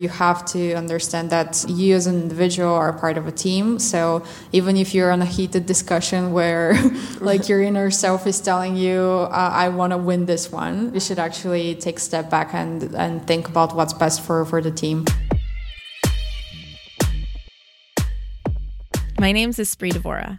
You have to understand that you as an individual are part of a team. So even if you're in a heated discussion where like your inner self is telling you, uh, I want to win this one, you should actually take a step back and, and think about what's best for, for the team. My name is Espree Devora,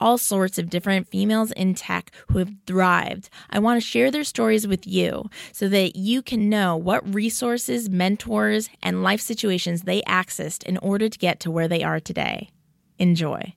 all sorts of different females in tech who have thrived. I want to share their stories with you so that you can know what resources, mentors, and life situations they accessed in order to get to where they are today. Enjoy.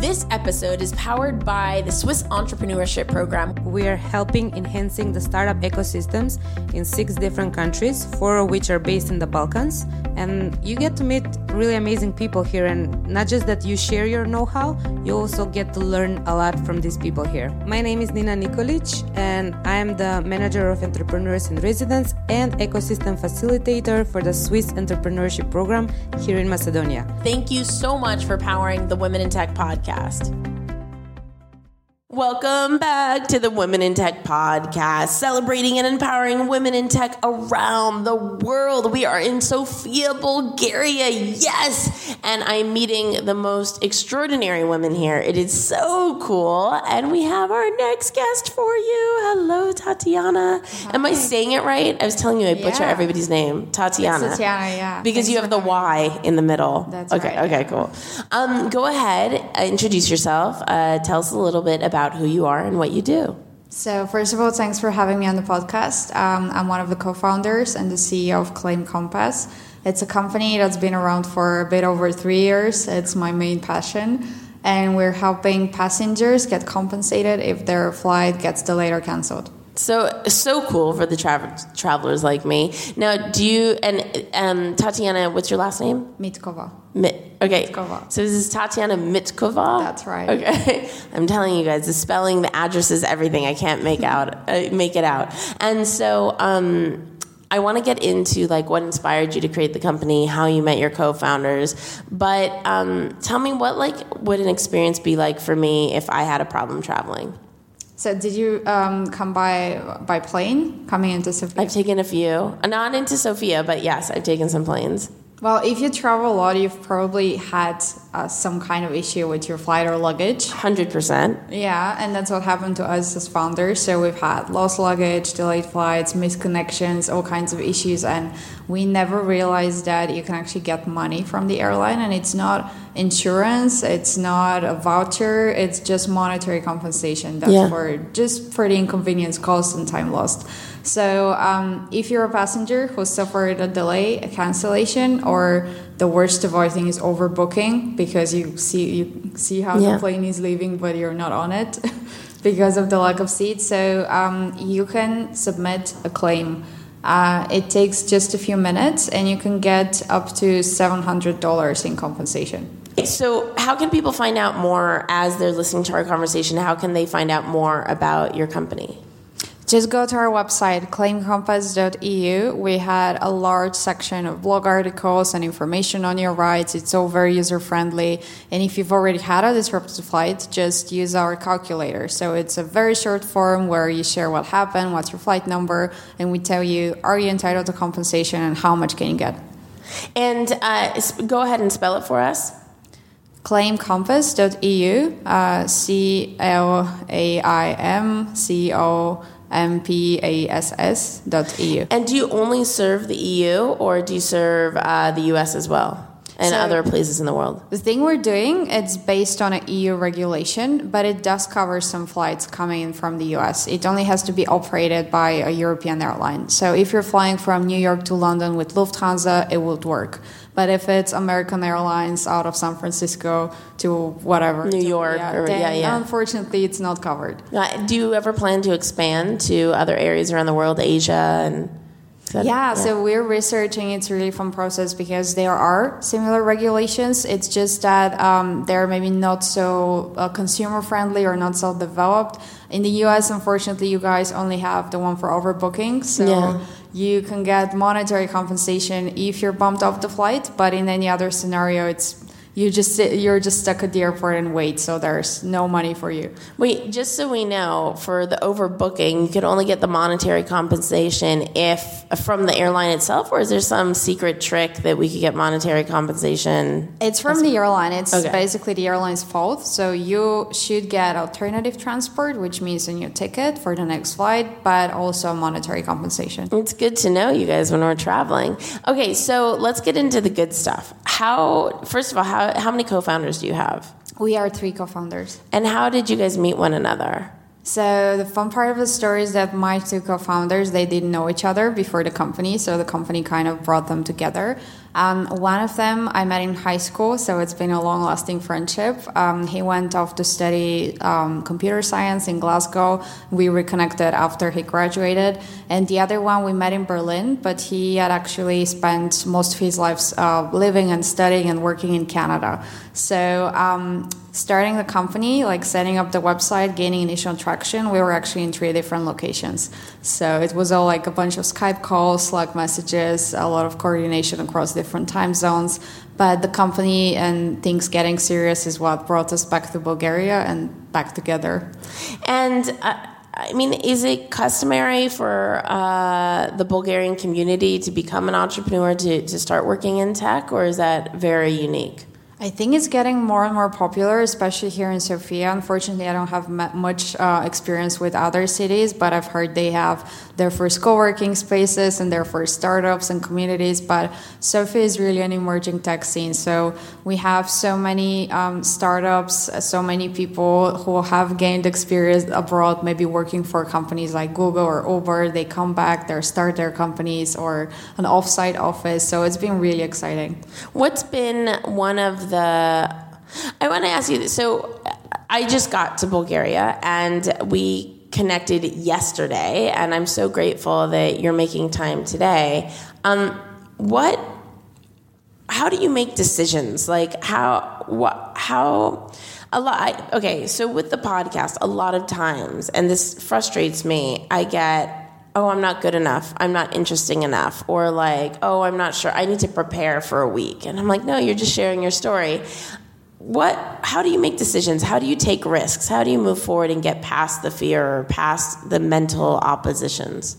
This episode is powered by the Swiss Entrepreneurship Program. We are helping enhancing the startup ecosystems in six different countries, four of which are based in the Balkans. And you get to meet really amazing people here. And not just that you share your know how, you also get to learn a lot from these people here. My name is Nina Nikolic, and I am the manager of entrepreneurs in residence and ecosystem facilitator for the Swiss Entrepreneurship Program here in Macedonia. Thank you so much for powering the Women in Tech podcast. Welcome back to the Women in Tech podcast, celebrating and empowering women in tech around the world. We are in Sofia, Bulgaria, yes, and I'm meeting the most extraordinary women here. It is so cool, and we have our next guest for you. Hello, Tatiana. Hi. Am I saying it right? I was telling you I butcher yeah. everybody's name, Tatiana. It's Tatiana, yeah. Because Thanks you have the Y in the middle. That's okay. Right. Okay. Cool. Um, go ahead, uh, introduce yourself. Uh, tell us a little bit about about who you are and what you do. So, first of all, thanks for having me on the podcast. Um, I'm one of the co founders and the CEO of Claim Compass. It's a company that's been around for a bit over three years. It's my main passion. And we're helping passengers get compensated if their flight gets delayed or canceled. So so cool for the tra- travelers like me. Now, do you and um, Tatiana? What's your last name? Mitkova. Mit. Okay. Mitkova. So this is Tatiana Mitkova. That's right. Okay. I'm telling you guys, the spelling, the addresses, everything. I can't make out uh, make it out. And so. Um, I want to get into like what inspired you to create the company, how you met your co-founders, but um, tell me what like would an experience be like for me if I had a problem traveling? So did you um, come by by plane coming into Sofia? I've taken a few, not into Sofia, but yes, I've taken some planes. Well, if you travel a lot, you've probably had uh, some kind of issue with your flight or luggage. 100%. Yeah, and that's what happened to us as founders. So we've had lost luggage, delayed flights, misconnections, all kinds of issues. And we never realized that you can actually get money from the airline. And it's not insurance, it's not a voucher, it's just monetary compensation. That's yeah. for just for the inconvenience caused and time lost. So um, if you're a passenger who suffered a delay, a cancellation, or the worst of all, things is overbooking because you see you see how yeah. the plane is leaving, but you're not on it because of the lack of seats. So um, you can submit a claim. Uh, it takes just a few minutes, and you can get up to seven hundred dollars in compensation. So, how can people find out more as they're listening to our conversation? How can they find out more about your company? Just go to our website, claimcompass.eu. We had a large section of blog articles and information on your rights. It's all very user friendly. And if you've already had a disruptive flight, just use our calculator. So it's a very short form where you share what happened, what's your flight number, and we tell you are you entitled to compensation and how much can you get. And uh, go ahead and spell it for us claimcompass.eu, uh, C L A I M C O mpass.eu. And do you only serve the EU or do you serve uh, the US as well? and So- other places in the world? The thing we're doing, it's based on an EU regulation, but it does cover some flights coming in from the US. It only has to be operated by a European airline. So if you're flying from New York to London with Lufthansa, it would work. But if it's American Airlines out of San Francisco to whatever, New to- York or- then yeah, yeah. unfortunately, it's not covered. Uh, Do you ever plan to expand to other areas around the world, Asia and? that- Yeah, so we're researching. It's a really fun process because there are similar regulations. It's just that um, they're maybe not so uh, consumer friendly or not so developed. In the US, unfortunately, you guys only have the one for overbooking. So Yeah. You can get monetary compensation if you're bumped off the flight, but in any other scenario, it's you just sit, you're just stuck at the airport and wait. So there's no money for you. Wait, just so we know, for the overbooking, you could only get the monetary compensation if from the airline itself, or is there some secret trick that we could get monetary compensation? It's from the airline. It's Okay. basically the airline's fault. So you should get alternative transport, which means a new ticket for the next flight, but also monetary compensation. It's good to know you guys when we're traveling. Okay, so let's get into the good stuff. How, first of all, how how many co-founders do you have, We are three co-founders. and how did you guys meet one another? So the fun part of the story is that my two co-founders they didn't know each other before the company, so the company kind of brought them together. Um, one of them I met in high school, so it's been a long-lasting friendship. Um, he went off to study um, computer science in Glasgow. We reconnected after he graduated, and the other one we met in Berlin, but he had actually spent most of his life uh, living and studying and working in Canada. So um, starting the company, like setting up the website, gaining initial traction, we were actually in three different locations. So it was all like a bunch of Skype calls, Slack messages, a lot of coordination across different time zones. But the company and things getting serious is what brought us back to Bulgaria and back together. And uh, I mean, is it customary for uh, the Bulgarian community to become an entrepreneur to, to start working in tech, or is that very unique? I think it's getting more and more popular, especially here in Sofia. Unfortunately, I don't have much uh, experience with other cities, but I've heard they have their first co-working spaces and their first startups and communities. But Sofia is really an emerging tech scene. So we have so many um, startups, so many people who have gained experience abroad, maybe working for companies like Google or Uber. They come back, they start their companies or an offsite office. So it's been really exciting. What's been one of the I want to ask you. So I just got to Bulgaria and we connected yesterday and I'm so grateful that you're making time today. Um what how do you make decisions? Like how what how a lot okay, so with the podcast a lot of times and this frustrates me. I get oh, I'm not good enough. I'm not interesting enough. Or like, oh, I'm not sure. I need to prepare for a week. And I'm like, no, you're just sharing your story. What, how do you make decisions? How do you take risks? How do you move forward and get past the fear or past the mental oppositions?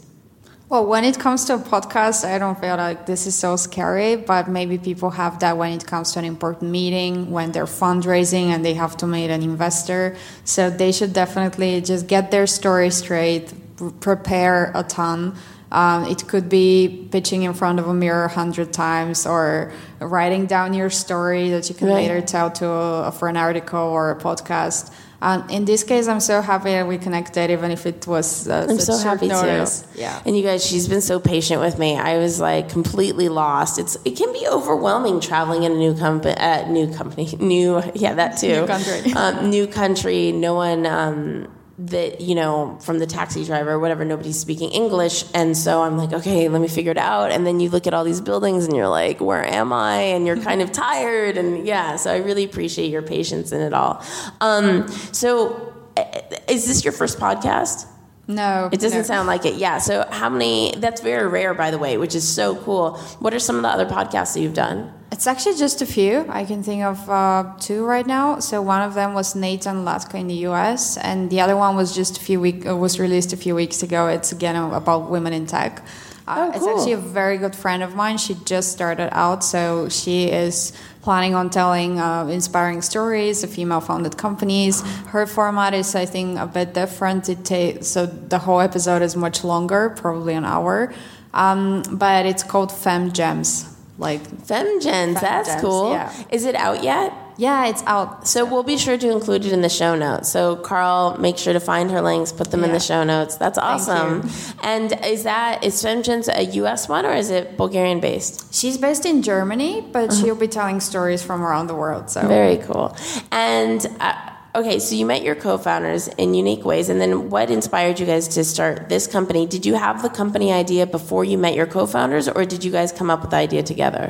Well, when it comes to a podcast, I don't feel like this is so scary, but maybe people have that when it comes to an important meeting, when they're fundraising and they have to meet an investor. So they should definitely just get their story straight, prepare a ton. Um, it could be pitching in front of a mirror a hundred times or writing down your story that you can Right. later tell to a, for an article or a podcast. Um, in this case, I'm so happy that we connected, even if it was uh, I'm such so happy notice. too. Yeah. And you guys, she's been so patient with me. I was like completely lost. It's it can be overwhelming traveling in a new company, uh, new company, new yeah that too, New country. um, new country. No one. Um, that you know from the taxi driver or whatever nobody's speaking english. And so i'm like okay let me figure it out. And then you look at all these buildings and you're like where am i? And you're kind of tired. And yeah so i really appreciate your patience in it all. Um, so uh, is this your first podcast No, it doesn't no. sound like it. Yeah. So how many? That's very rare, by the way, which is so cool. What are some of the other podcasts that you've done? It's actually just a few. I can think of uh, two right now. So one of them was Nathan Latka in the U.S., and the other one was just a few week uh, was released a few weeks ago. It's again about women in tech. Uh, Oh, It's actually a very good friend of mine. She just started out, so she is planning on telling uh, inspiring stories of female-founded companies. Her format is, I think, a bit different. It ta- so the whole episode is much longer, probably an hour, um, but it's called Fem Gems. like Femgens, that's Femgens, cool. yeah. Is it out yet? Yeah, it's out. So we'll be sure to include it in the show notes. So Carl, make sure to find her links, put them in the show notes. That's awesome. And is that is Femgens a U.S. one or is it Bulgarian based? She's based in Germany, but Uh-huh. she'll be telling stories from around the world. So Very cool. And uh, okay, so you met your co-founders in unique ways, and then what inspired you guys to start this company? Did you have the company idea before you met your co-founders, or did you guys come up with the idea together?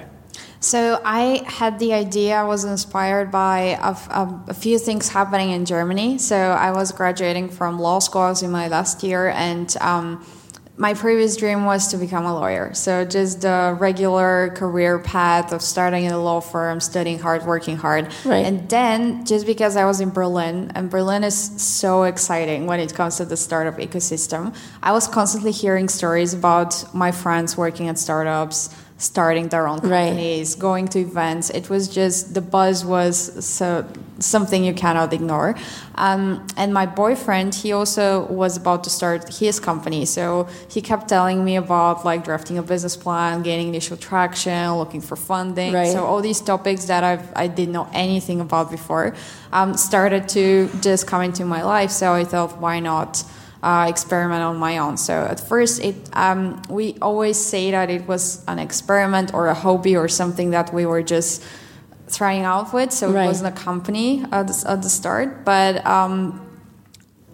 So I had the idea. I was inspired by a, a, a few things happening in Germany. So I was graduating from law school. I was in my last year, and um, my previous dream was to become a lawyer. So just the regular career path of starting in a law firm, studying hard, working hard. Right. And then just because I was in Berlin, and Berlin is so exciting when it comes to the startup ecosystem, I was constantly hearing stories about my friends working at startups starting their own Right. companies, going to events. It was just the buzz was so something you cannot ignore. Um, and my boyfriend, he also was about to start his company, so he kept telling me about like drafting a business plan, gaining initial traction, looking for funding. Right. So all these topics that I've I didn't know anything about before um, started to just come into my life. So I thought, why not? Uh, experiment on my own. So at first, it um, we always say that it was an experiment or a hobby or something that we were just trying out with. So Right. it wasn't a company at the, at the start, but. Um,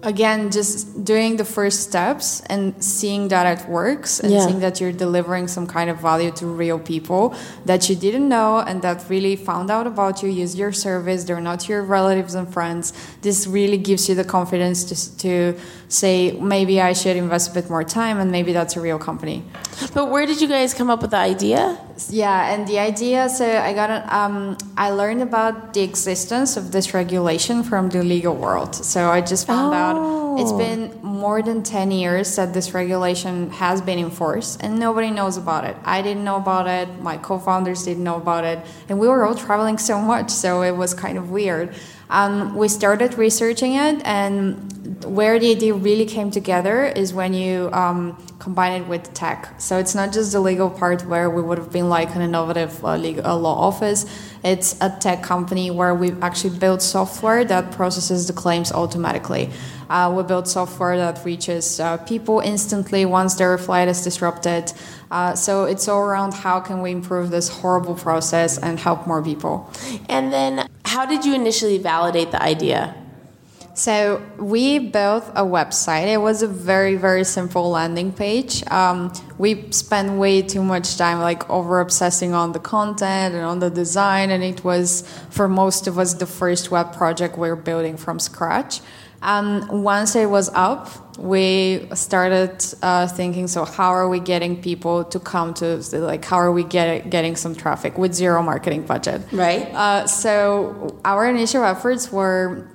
Again, just doing the first steps and seeing that it works and Yeah. seeing that you're delivering some kind of value to real people that you didn't know and that really found out about you, use your service, they're not your relatives and friends. This really gives you the confidence to, to say, maybe I should invest a bit more time and maybe that's a real company. But where did you guys come up with the idea? Yeah, and the idea. So I got. Um, I learned about the existence of this regulation from the legal world. So I just found out it's been more than ten years that this regulation has been enforced, and nobody knows about it. I didn't know about it. My co-founders didn't know about it, and we were all traveling so much, so it was kind of weird. Um, we started researching it, and where the idea really came together is when you um, combine it with tech. So it's not just the legal part where we would have been like an innovative uh, legal, uh, law office. It's a tech company where we actually build software that processes the claims automatically. Uh, we build software that reaches uh, people instantly once their flight is disrupted. Uh, so it's all around how can we improve this horrible process and help more people. And then, how did you initially validate the idea? So we built a website. It was a very very simple landing page. Um, we spent way too much time like over obsessing on the content and on the design, and it was for most of us the first web project we are building from scratch. Um, once it was up, we started uh, thinking, so how are we getting people to come to like how are we get, getting some traffic with zero marketing budget? Right. Uh, so our initial efforts were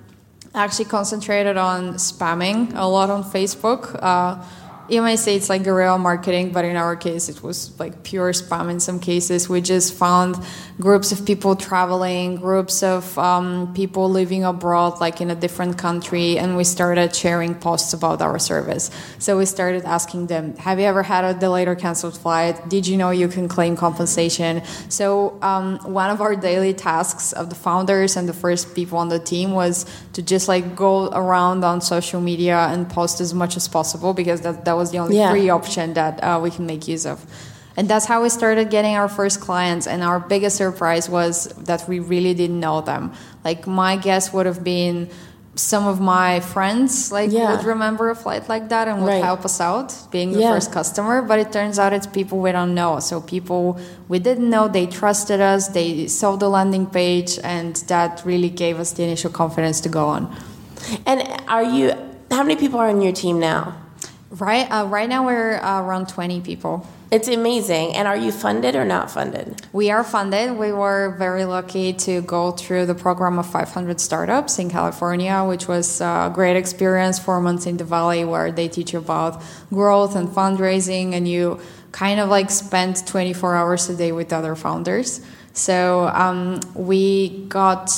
actually concentrated on spamming a lot on Facebook. Uh, you might say it's like guerrilla marketing, but in our case, it was like pure spam in some cases. We just found groups of people traveling, groups of um, people living abroad, like in a different country, and we started sharing posts about our service. So we started asking them, Have you ever had a delayed or canceled flight? Did you know you can claim compensation? So um, one of our daily tasks of the founders and the first people on the team was to just like go around on social media and post as much as possible because that, that was the only Yeah. free option that uh, we can make use of. And that's how we started getting our first clients. And our biggest surprise was that we really didn't know them. Like my guess would have been some of my friends like Yeah. would remember a flight like that and would Right. help us out being the Yeah. first customer but it turns out it's people we don't know so people we didn't know they trusted us they saw the landing page and that really gave us the initial confidence to go on And are you? How many people are on your team now? Right uh, right now we're uh, around 20 people It's amazing. And are you funded or not funded? We are funded. We were very lucky to go through the program of 500 startups in California, which was a great experience. Four months in the Valley, where they teach you about growth and fundraising, and you kind of like spend 24 hours a day with other founders. So um, we got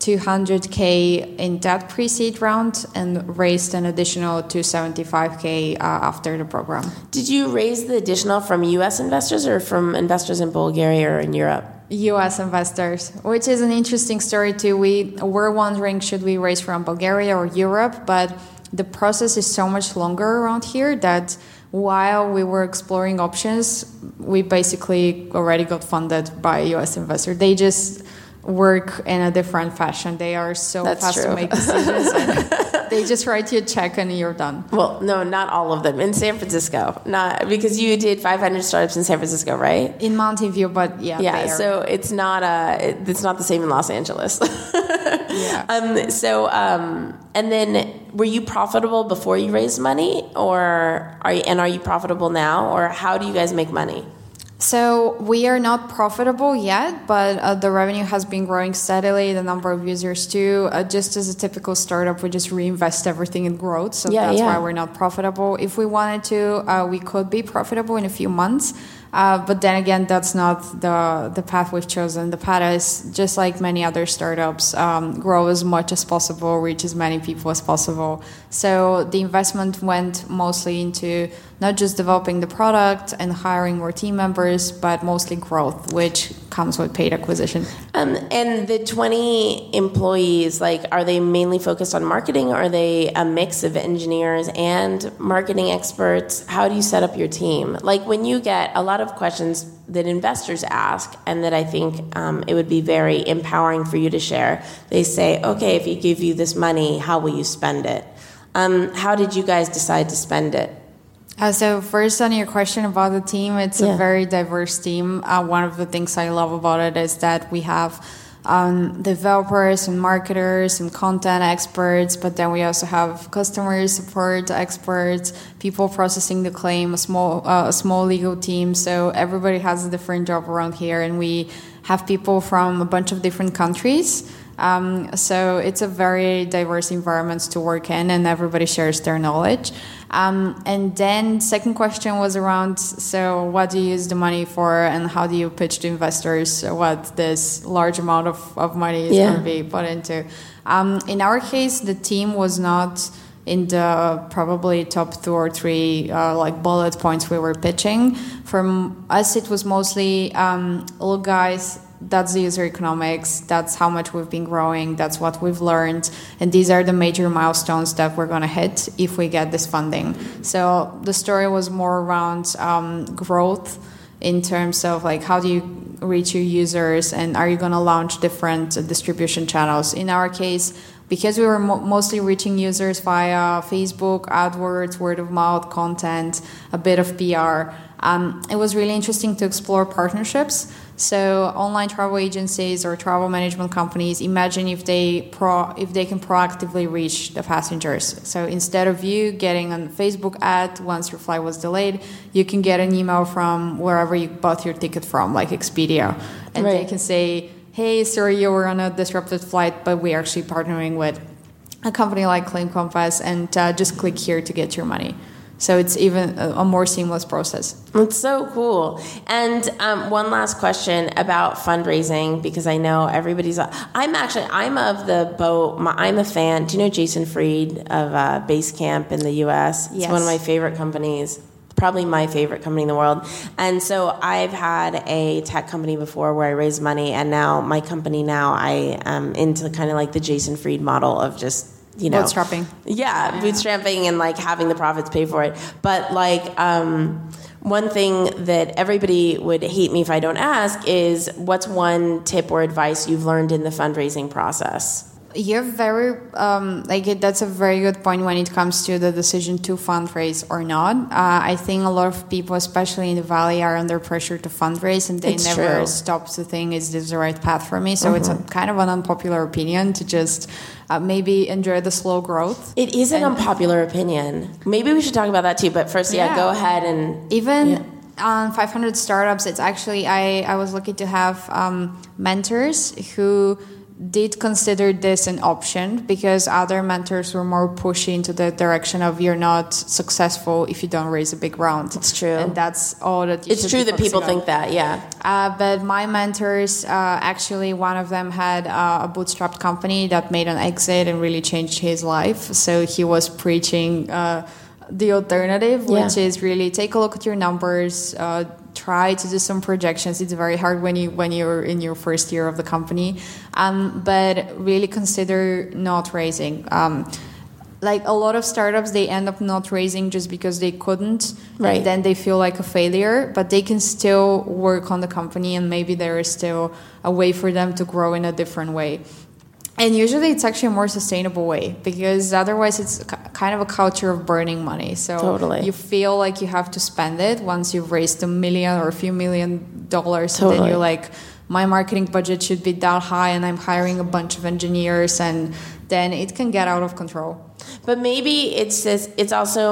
200k in that pre-seed round and raised an additional 275k uh, after the program. Did you raise the additional from U.S. investors or from investors in Bulgaria or in Europe? U.S. investors, which is an interesting story too. We were wondering should we raise from Bulgaria or Europe, but the process is so much longer around here that while we were exploring options, we basically already got funded by a U.S. investor. They just work in a different fashion. They are so That's fast true. to make decisions. they just write you a check and you're done. Well, no, not all of them in San Francisco. Not because you did 500 startups in San Francisco, right? In Mountain View, but yeah, Yeah, they are- so it's not uh it, it's not the same in Los Angeles. Yeah. Um, so um, and then were you profitable before you raised money, or are you, and are you profitable now, or how do you guys make money? So we are not profitable yet, but uh, the revenue has been growing steadily. The number of users too. Uh, just as a typical startup, we just reinvest everything in growth. So Yeah, that's yeah. why we're not profitable. If we wanted to, uh, we could be profitable in a few months. Uh, but then again, that's not the the path we've chosen. The path is just like many other startups: um, grow as much as possible, reach as many people as possible. So the investment went mostly into not just developing the product and hiring more team members, but mostly growth, which comes with paid acquisition. Um, and the 20 employees, like, are they mainly focused on marketing? Are they a mix of engineers and marketing experts? How do you set up your team? Like, when you get a lot of questions that investors ask, and that I think um, it would be very empowering for you to share, they say, okay, if you give you this money, how will you spend it? Um, how did you guys decide to spend it? Uh, so first on your question about the team, it's Yeah. a very diverse team. Uh, one of the things I love about it is that we have um, developers and marketers and content experts, but then we also have customer support experts, people processing the claim, a small uh, a small legal team. So everybody has a different job around here, and we have people from a bunch of different countries. Um, so it's a very diverse environment to work in, and everybody shares their knowledge. Um, and then second question was around so what do you use the money for, and how do you pitch to investors what this large amount of, of money is Yeah. going to be put into? Um, in our case, the team was not in the probably top two or three uh, like bullet points we were pitching. From us, it was mostly um, look, guys. That's the user economics. That's how much we've been growing. That's what we've learned. And these are the major milestones that we're going to hit if we get this funding. So the story was more around um, growth in terms of like how do you reach your users and are you going to launch different distribution channels in our case because we were mo- mostly reaching users via facebook adwords word of mouth content a bit of pr um, it was really interesting to explore partnerships so online travel agencies or travel management companies imagine if they pro if they can proactively reach the passengers. So instead of you getting a facebook ad once your flight was delayed you can get an email from wherever you bought your ticket from like expedia. And they can say hey sorry you were on a disrupted flight but we're actually partnering with a company like claim compass and uh, just click here to get your money so it's even a, more seamless process It's so cool. And um, one last question about fundraising because I know everybody's. I'm actually I'm of the boat. my- I'm a fan. Do you know Jason Fried of uh, Basecamp in the U.S.? It's Yes. one of my favorite companies. Probably my favorite company in the world. And so I've had a tech company before where I raised money, and now my company now I am into kind of like the Jason Fried model of just you know Bootstrapping. yeah, bootstrapping and like having the profits pay for it. But like um, one thing that everybody would hate me if I don't ask is what's one tip or advice you've learned in the fundraising process? You're very um, like it, that's a very good point when it comes to the decision to fundraise or not. Uh, I think a lot of people, especially in the valley, are under pressure to fundraise, and they It's never true. Mm-hmm. stop to think is this the right path for me. So it's a, kind of an unpopular opinion to just uh, maybe enjoy the slow growth. It is an unpopular opinion. Maybe we should talk about that too. But first, yeah, Yeah. go ahead and Even Yeah. on 500 startups, it's actually I, I was lucky to have um, mentors who did consider this an option because other mentors were more pushing into the direction of you're not successful if you don't raise a big round. It's true. And that's all that you It's true that people think that, yeah. Uh, but my mentors, uh, actually, one of them had uh, a bootstrapped company that made an exit and really changed his life. So he was preaching uh, the alternative, Yeah. which is really take a look at your numbers. Uh, try to do some projections. It's very hard when you when you're in your first year of the company, um, but really consider not raising. Um, like a lot of startups they end up not raising just because they couldn't Right. and then they feel like a failure but they can still work on the company and maybe there is still a way for them to grow in a different way and usually it's actually a more sustainable way because otherwise it's kind of a culture of burning money so Totally. you feel like you have to spend it once you've raised a million or a few million dollars and then you're like my marketing budget should be that high and i'm hiring a bunch of engineers and then it can get out of control But maybe it's just, it's also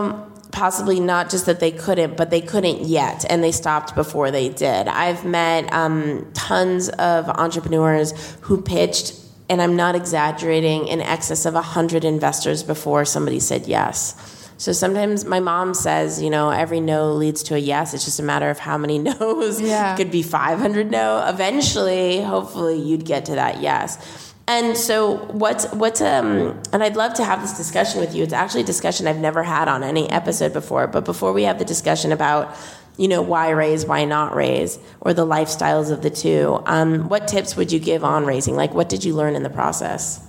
possibly not just that they couldn't, but they couldn't yet, and they stopped before they did. I've met um, tons of entrepreneurs who pitched, and I'm not exaggerating, in excess of hundred investors before somebody said yes. So sometimes my mom says, you know, every no leads to a yes. It's just a matter of how many no's. Yeah. Could be 500 no. Eventually, hopefully, you'd get to that yes. And so, what's what's um, and I'd love to have this discussion with you. It's actually a discussion I've never had on any episode before. But before we have the discussion about, you know, why raise, why not raise, or the lifestyles of the two, um, what tips would you give on raising? Like, what did you learn in the process?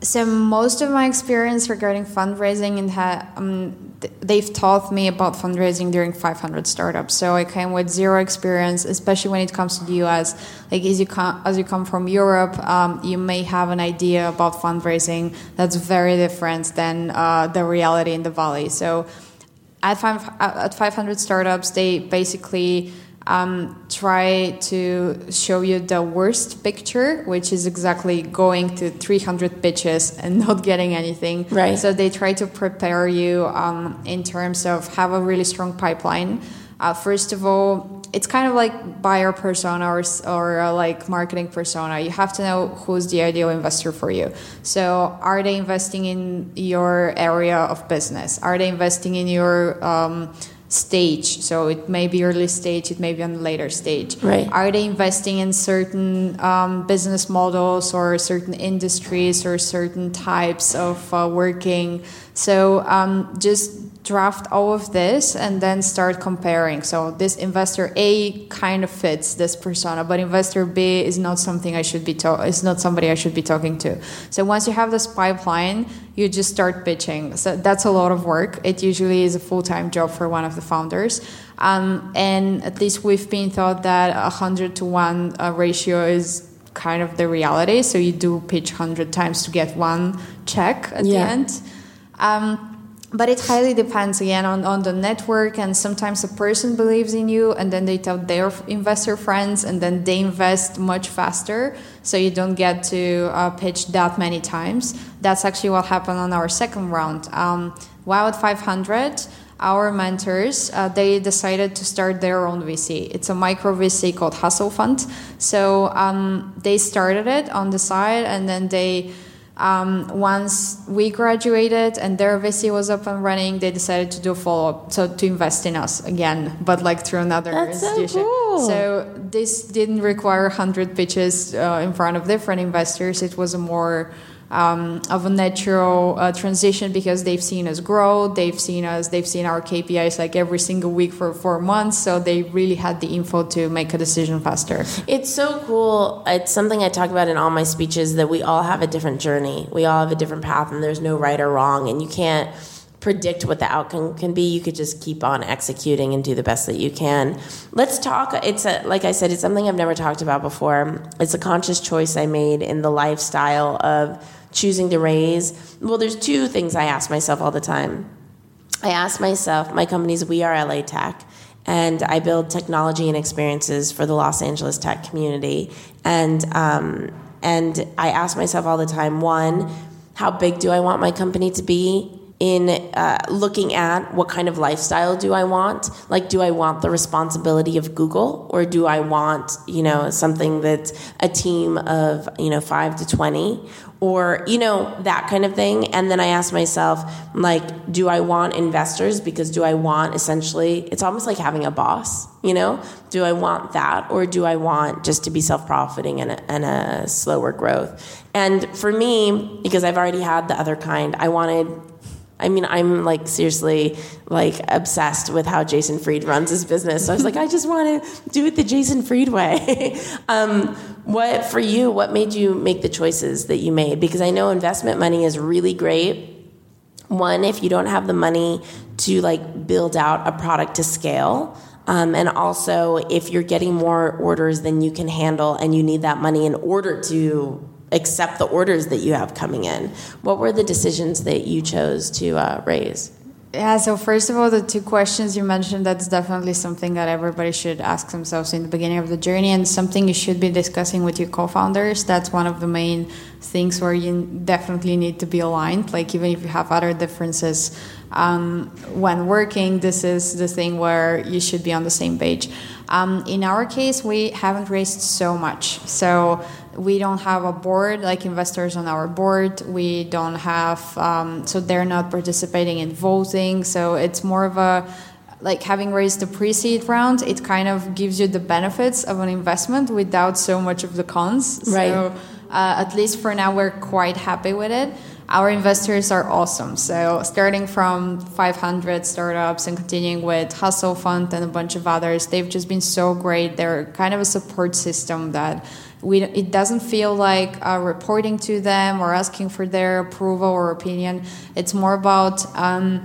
So most of my experience regarding fundraising and ha- um, th- they've taught me about fundraising during 500 startups. So I came with zero experience, especially when it comes to the US. Like as you come as you come from Europe, um, you may have an idea about fundraising that's very different than uh, the reality in the valley. So at five, at 500 startups, they basically um, try to show you the worst picture, which is exactly going to 300 pitches and not getting anything. Right. So they try to prepare you um, in terms of have a really strong pipeline. Uh, first of all, it's kind of like buyer persona or, or uh, like marketing persona. You have to know who's the ideal investor for you. So, are they investing in your area of business? Are they investing in your um, stage? So, it may be early stage, it may be on a later stage. Right. Are they investing in certain um, business models or certain industries or certain types of uh, working? So, um, just draft all of this and then start comparing. So this investor A kind of fits this persona, but investor B is not something I should be ta- is not somebody I should be talking to. So once you have this pipeline, you just start pitching. So that's a lot of work. It usually is a full time job for one of the founders. Um, and at least we've been taught that a hundred to one uh, ratio is kind of the reality. So you do pitch hundred times to get one check at Yeah. the end. Um, but it highly depends again on, on the network and sometimes a person believes in you and then they tell their investor friends and then they invest much faster so you don't get to uh, pitch that many times. That's actually what happened on our second round. Um, at 500 our mentors uh, they decided to start their own vc it's a micro vc called hustle fund. So um, they started it on the side and then they um, once we graduated and their VC was up and running, they decided to do a follow up, so to invest in us again, but like through another That's so cool. So this didn't require 100 pitches uh, in front of different investors. It was a more um, of a natural uh, transition because they've seen us grow, they've seen us, they've seen our KPIs like every single week for four months, so they really had the info to make a decision faster. It's so cool. It's something I talk about in all my speeches that we all have a different journey. We all have a different path, and there's no right or wrong, and you can't predict what the outcome can be. You could just keep on executing and do the best that you can. Let's talk. It's a, like I said, it's something I've never talked about before. It's a conscious choice I made in the lifestyle of choosing to raise. Well, there's two things I ask myself all the time. I ask myself, my company's We Are LA Tech, and I build technology and experiences for the Los Angeles tech community. And um, and I ask myself all the time: one, how big do I want my company to be? In uh, looking at what kind of lifestyle do I want? Like, do I want the responsibility of Google, or do I want you know something that's a team of you know five to twenty, or you know that kind of thing? And then I ask myself, like, do I want investors? Because do I want essentially? It's almost like having a boss. You know, do I want that, or do I want just to be self profiting and and a slower growth? And for me, because I've already had the other kind, I wanted I mean, I'm like seriously like obsessed with how Jason Fried runs his business. So I was like, I just want to do it the Jason Fried way. um, what for you? What made you make the choices that you made? Because I know investment money is really great. One, if you don't have the money to like build out a product to scale. Um, and also, if you're getting more orders than you can handle and you need that money in order to accept the orders that you have coming in. What were the decisions that you chose to uh, raise? Yeah, so first of all, the two questions you mentioned, that's definitely something that everybody should ask themselves in the beginning of the journey and something you should be discussing with your co founders. That's one of the main things where you definitely need to be aligned. Like, even if you have other differences um, when working, this is the thing where you should be on the same page. Um, in our case, we haven't raised so much. So, we don't have a board like investors on our board. We don't have um, so they're not participating in voting. So it's more of a like having raised the pre-seed round it kind of gives you the benefits of an investment without so much of the cons. Right. So uh, at least for now we're quite happy with it our investors are awesome. So starting from 500 startups and continuing with Hustle Fund and a bunch of others, they've just been so great. They're kind of a support system that we it doesn't feel like uh, reporting to them or asking for their approval or opinion. It's more about um,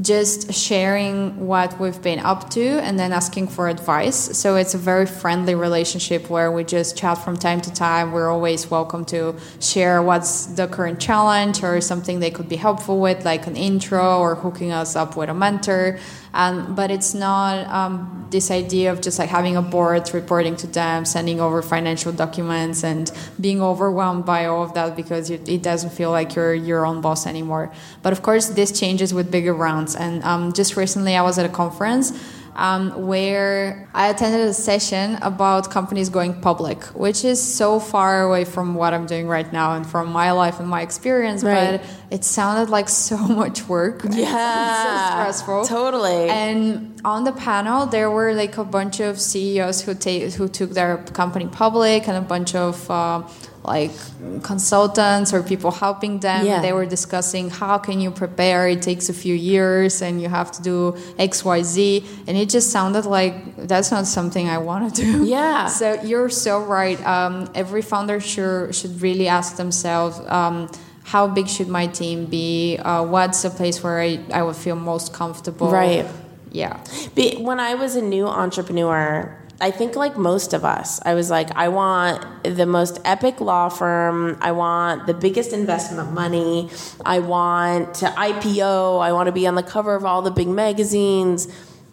just sharing what we've been up to and then asking for advice. So it's a very friendly relationship where we just chat from time to time. We're always welcome to share what's the current challenge or something they could be helpful with, like an intro or hooking us up with a mentor. Um, but it's not um, this idea of just like having a board reporting to them, sending over financial documents, and being overwhelmed by all of that because it, it doesn't feel like you're your own boss anymore. But of course, this changes with bigger rounds. And um, just recently, I was at a conference um, where I attended a session about companies going public, which is so far away from what I'm doing right now and from my life and my experience. Right. But it sounded like so much work. Yeah, so stressful. Totally. And on the panel, there were like a bunch of CEOs who take who took their company public, and a bunch of uh, like consultants or people helping them. Yeah. They were discussing how can you prepare. It takes a few years, and you have to do X, Y, Z. And it just sounded like that's not something I want to do. Yeah. So you're so right. Um, every founder should should really ask themselves. Um, how big should my team be? Uh, what's a place where I, I would feel most comfortable? Right. Yeah. But when I was a new entrepreneur, I think like most of us, I was like, I want the most epic law firm. I want the biggest investment money. I want to IPO. I want to be on the cover of all the big magazines.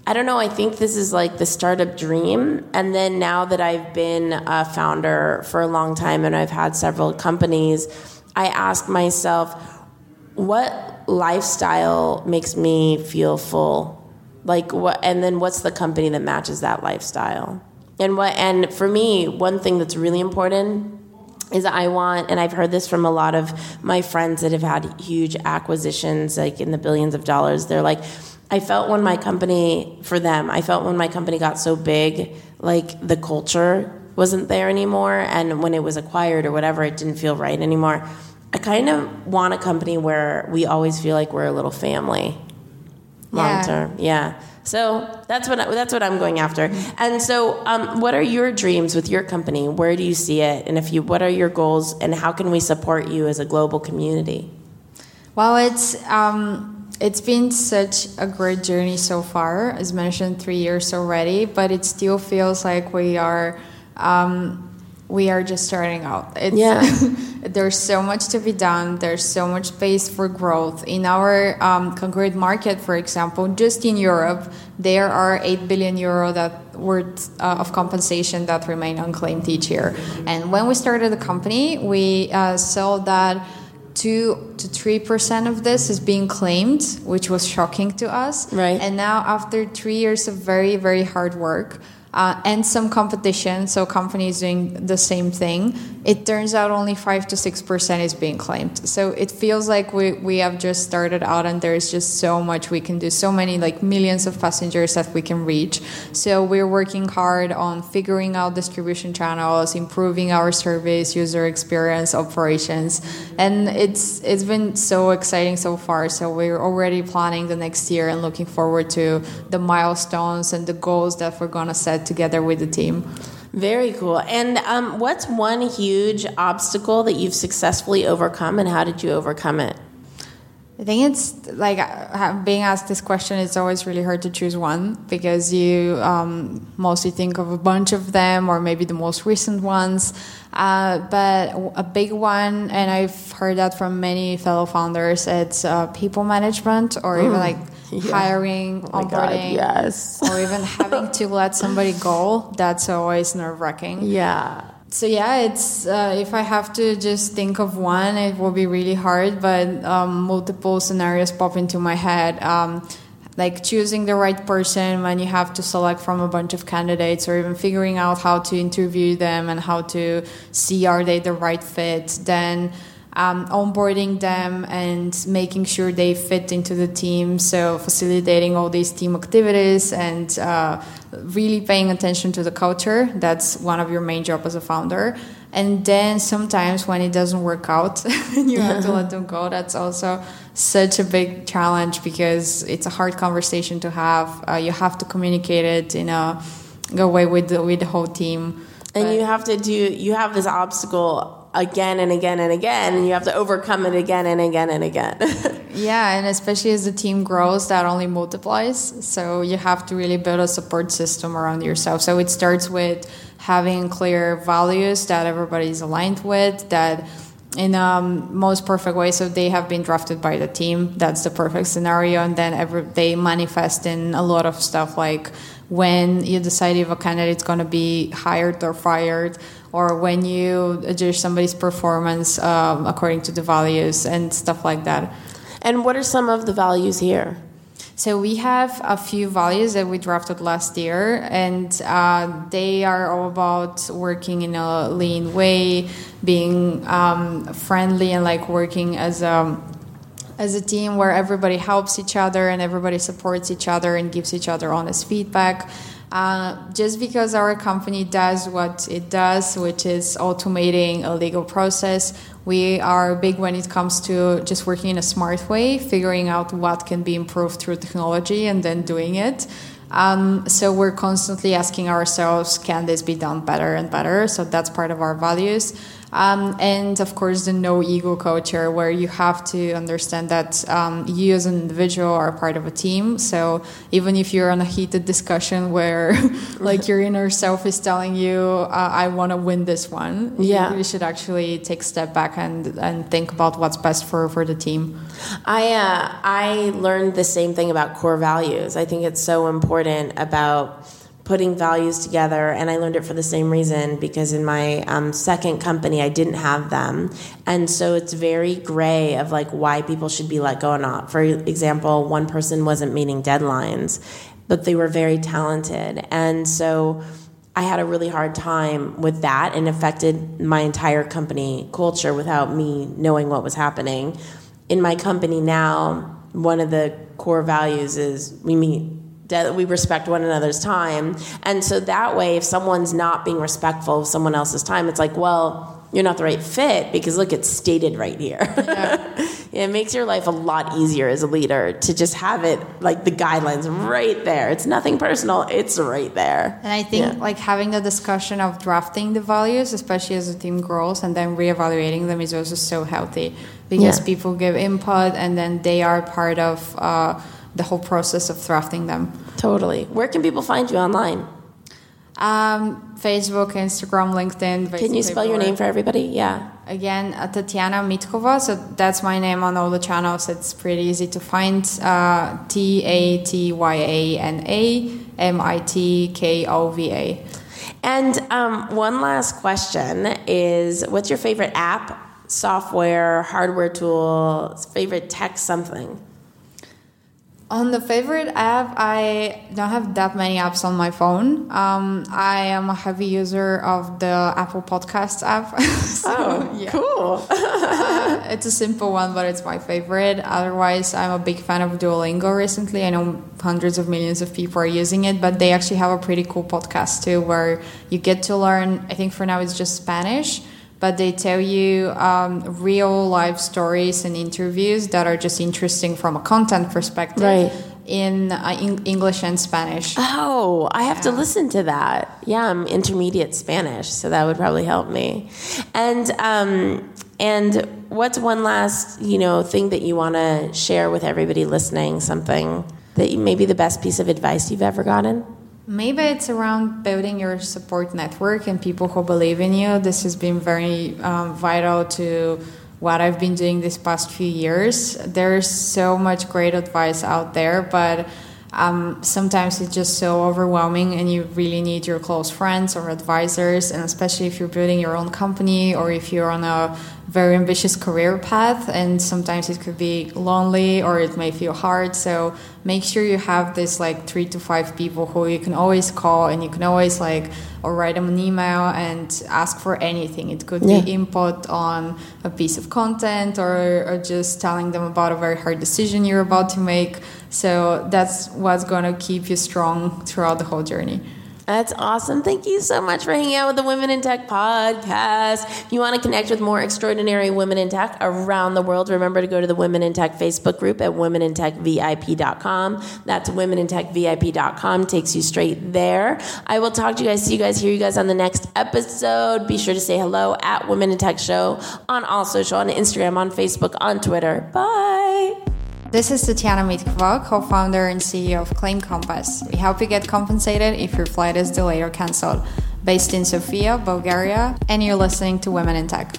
I don't know. I think this is like the startup dream. And then now that I've been a founder for a long time and I've had several companies, I ask myself, what lifestyle makes me feel full? Like what and then what's the company that matches that lifestyle? And what and for me, one thing that's really important is I want and I've heard this from a lot of my friends that have had huge acquisitions like in the billions of dollars. They're like I felt when my company for them, I felt when my company got so big, like the culture wasn't there anymore and when it was acquired or whatever, it didn't feel right anymore. I kind of want a company where we always feel like we're a little family long Yeah. term. Yeah. So that's what I, that's what I'm going after. And so, um, what are your dreams with your company? Where do you see it? And if you, what are your goals? And how can we support you as a global community? Well, it's um, it's been such a great journey so far. As mentioned, three years already, but it still feels like we are um, we are just starting out. It's, Yeah. there's so much to be done. There's so much space for growth in our um, concrete market. For example, just in Europe, there are eight billion euro that worth uh, of compensation that remain unclaimed each year. And when we started the company, we uh, saw that two to three percent of this is being claimed, which was shocking to us. Right. And now, after three years of very, very hard work, uh, and some competition, so companies doing the same thing, it turns out only 5 to 6% is being claimed. So it feels like we, we have just started out and there's just so much we can do, so many like millions of passengers that we can reach. So we're working hard on figuring out distribution channels, improving our service, user experience, operations. And it's it's been so exciting so far. So we're already planning the next year and looking forward to the milestones and the goals that we're going to set together with the team. Very cool. And um, what's one huge obstacle that you've successfully overcome, and how did you overcome it? I think it's like uh, being asked this question. It's always really hard to choose one because you um, mostly think of a bunch of them or maybe the most recent ones. Uh, but a big one, and I've heard that from many fellow founders, it's uh, people management or even like Yeah. hiring, Oh my God, yes. or even having to let somebody go. That's always nerve wracking. Yeah. So yeah, it's uh, if I have to just think of one, it will be really hard. But um, multiple scenarios pop into my head, um, like choosing the right person when you have to select from a bunch of candidates, or even figuring out how to interview them and how to see are they the right fit. Then um, onboarding them and making sure they fit into the team. So facilitating all these team activities and uh, really paying attention to the culture. That's one of your main job as a founder. And then sometimes when it doesn't work out and you have to let them go, that's also such a big challenge because it's a hard conversation to have. Uh, you have to communicate it in a good way with the, with the whole team. And But- you have to do, you have this obstacle again and again and again, and you have to overcome it again and again and again. Yeah, and especially as the team grows, that only multiplies. So you have to really build a support system around yourself. So it starts with having clear values that everybody's aligned with, that in um, most perfect way. So they have been drafted by the team. That's the perfect scenario, and then every, they manifest in a lot of stuff like when you decide if a candidate's going to be hired or fired, or when you judge somebody's performance um, according to the values and stuff like that. and what are some of the values here? So we have a few values that we drafted last year, and uh, they are all about working in a lean way, being um, friendly, and like working as a as a team where everybody helps each other and everybody supports each other and gives each other honest feedback. Uh, just because our company does what it does, which is automating a legal process, we are big when it comes to just working in a smart way, figuring out what can be improved through technology and then doing it. Um, so we're constantly asking ourselves, can this be done better and better? So that's part of our values. Um, and of course, the no ego culture, where you have to understand that um, you as an individual are part of a team. So even if you're on a heated discussion where, like, your inner self is telling you, uh, "I want to win this one," Yeah. you, you should actually take a step back and and think about what's best for for the team. I uh, I learned the same thing about core values. I think it's so important about putting values together, and I learned it for the same reason because in my um, second company I didn't have them, and so it's very gray of like why people should be let go or not. For example, one person wasn't meeting deadlines, but they were very talented, and so. I had a really hard time with that and affected my entire company culture without me knowing what was happening. In my company now, one of the core values is we meet that we respect one another's time. And so that way if someone's not being respectful of someone else's time, it's like, well, you're not the right fit because look, it's stated right here. it makes your life a lot easier as a leader to just have it like the guidelines right there. It's nothing personal, it's right there. And I think Yeah. like having the discussion of drafting the values, especially as the team grows, and then reevaluating them is also so healthy because Yeah. people give input and then they are part of uh, the whole process of drafting them. Totally. Where can people find you online? Um, Facebook, Instagram, LinkedIn. Can you spell your name for everybody? Yeah. Again, uh, Tatyana Mitkova. So that's my name on all the channels. It's pretty easy to find. Uh, T A T Y A N A M I T K O V A. And um, one last question is what's your favorite app software, hardware tool, favorite tech something? On the favorite app, I don't have that many apps on my phone. Um, I am a heavy user of the Apple Podcasts app. so, oh, yeah. cool. uh, it's a simple one, but it's my favorite. Otherwise, I'm a big fan of Duolingo recently. I know hundreds of millions of people are using it, but they actually have a pretty cool podcast too where you get to learn, I think for now it's just Spanish but they tell you um, real life stories and interviews that are just interesting from a content perspective. Right. In, uh, in English and Spanish. Oh, I have yeah. to listen to that. Yeah, I'm intermediate Spanish, so that would probably help me. And um, and what's one last you know thing that you want to share with everybody listening? Something that maybe the best piece of advice you've ever gotten. Maybe it's around building your support network and people who believe in you. This has been very um, vital to what I've been doing these past few years. There's so much great advice out there, but um, sometimes it's just so overwhelming and you really need your close friends or advisors and especially if you're building your own company or if you're on a very ambitious career path and sometimes it could be lonely or it may feel hard. So make sure you have this like three to five people who you can always call and you can always like or write them an email and ask for anything. It could yeah. be input on a piece of content or, or just telling them about a very hard decision you're about to make. So that's what's going to keep you strong throughout the whole journey that's awesome. Thank you so much for hanging out with the Women in Tech podcast. If you want to connect with more extraordinary women in tech around the world, remember to go to the Women in Tech Facebook group at womenintechvip.com. That's womenintechvip.com. Takes you straight there. I will talk to you guys, see you guys, hear you guys on the next episode. Be sure to say hello at Women in Tech Show on all social, on Instagram, on Facebook, on Twitter. Bye. This is Tatyana Mitkova, co founder and CEO of Claim Compass. We help you get compensated if your flight is delayed or cancelled. Based in Sofia, Bulgaria, and you're listening to Women in Tech.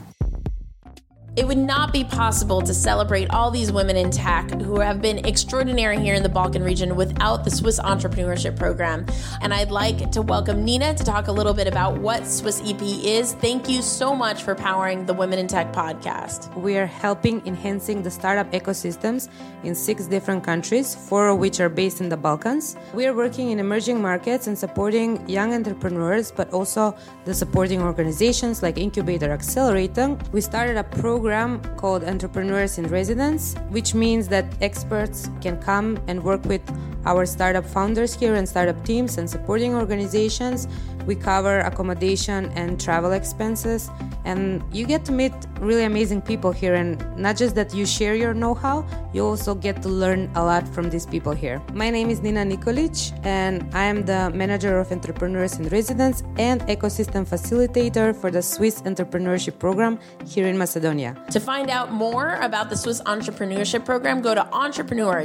It would not be possible to celebrate all these women in tech who have been extraordinary here in the Balkan region without the Swiss Entrepreneurship Program. And I'd like to welcome Nina to talk a little bit about what Swiss EP is. Thank you so much for powering the Women in Tech podcast. We are helping enhancing the startup ecosystems in six different countries, four of which are based in the Balkans. We are working in emerging markets and supporting young entrepreneurs, but also the supporting organizations like Incubator Accelerator. We started a program program called Entrepreneurs in Residence, which means that experts can come and work with our startup founders here and startup teams and supporting organizations. We cover accommodation and travel expenses, and you get to meet really amazing people here. And not just that you share your know how, you also get to learn a lot from these people here. My name is Nina Nikolic, and I am the manager of Entrepreneurs in Residence and ecosystem facilitator for the Swiss Entrepreneurship Program here in Macedonia. To find out more about the Swiss Entrepreneurship Program, go to entrepreneur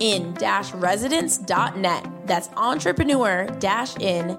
in residence.net. That's entrepreneur in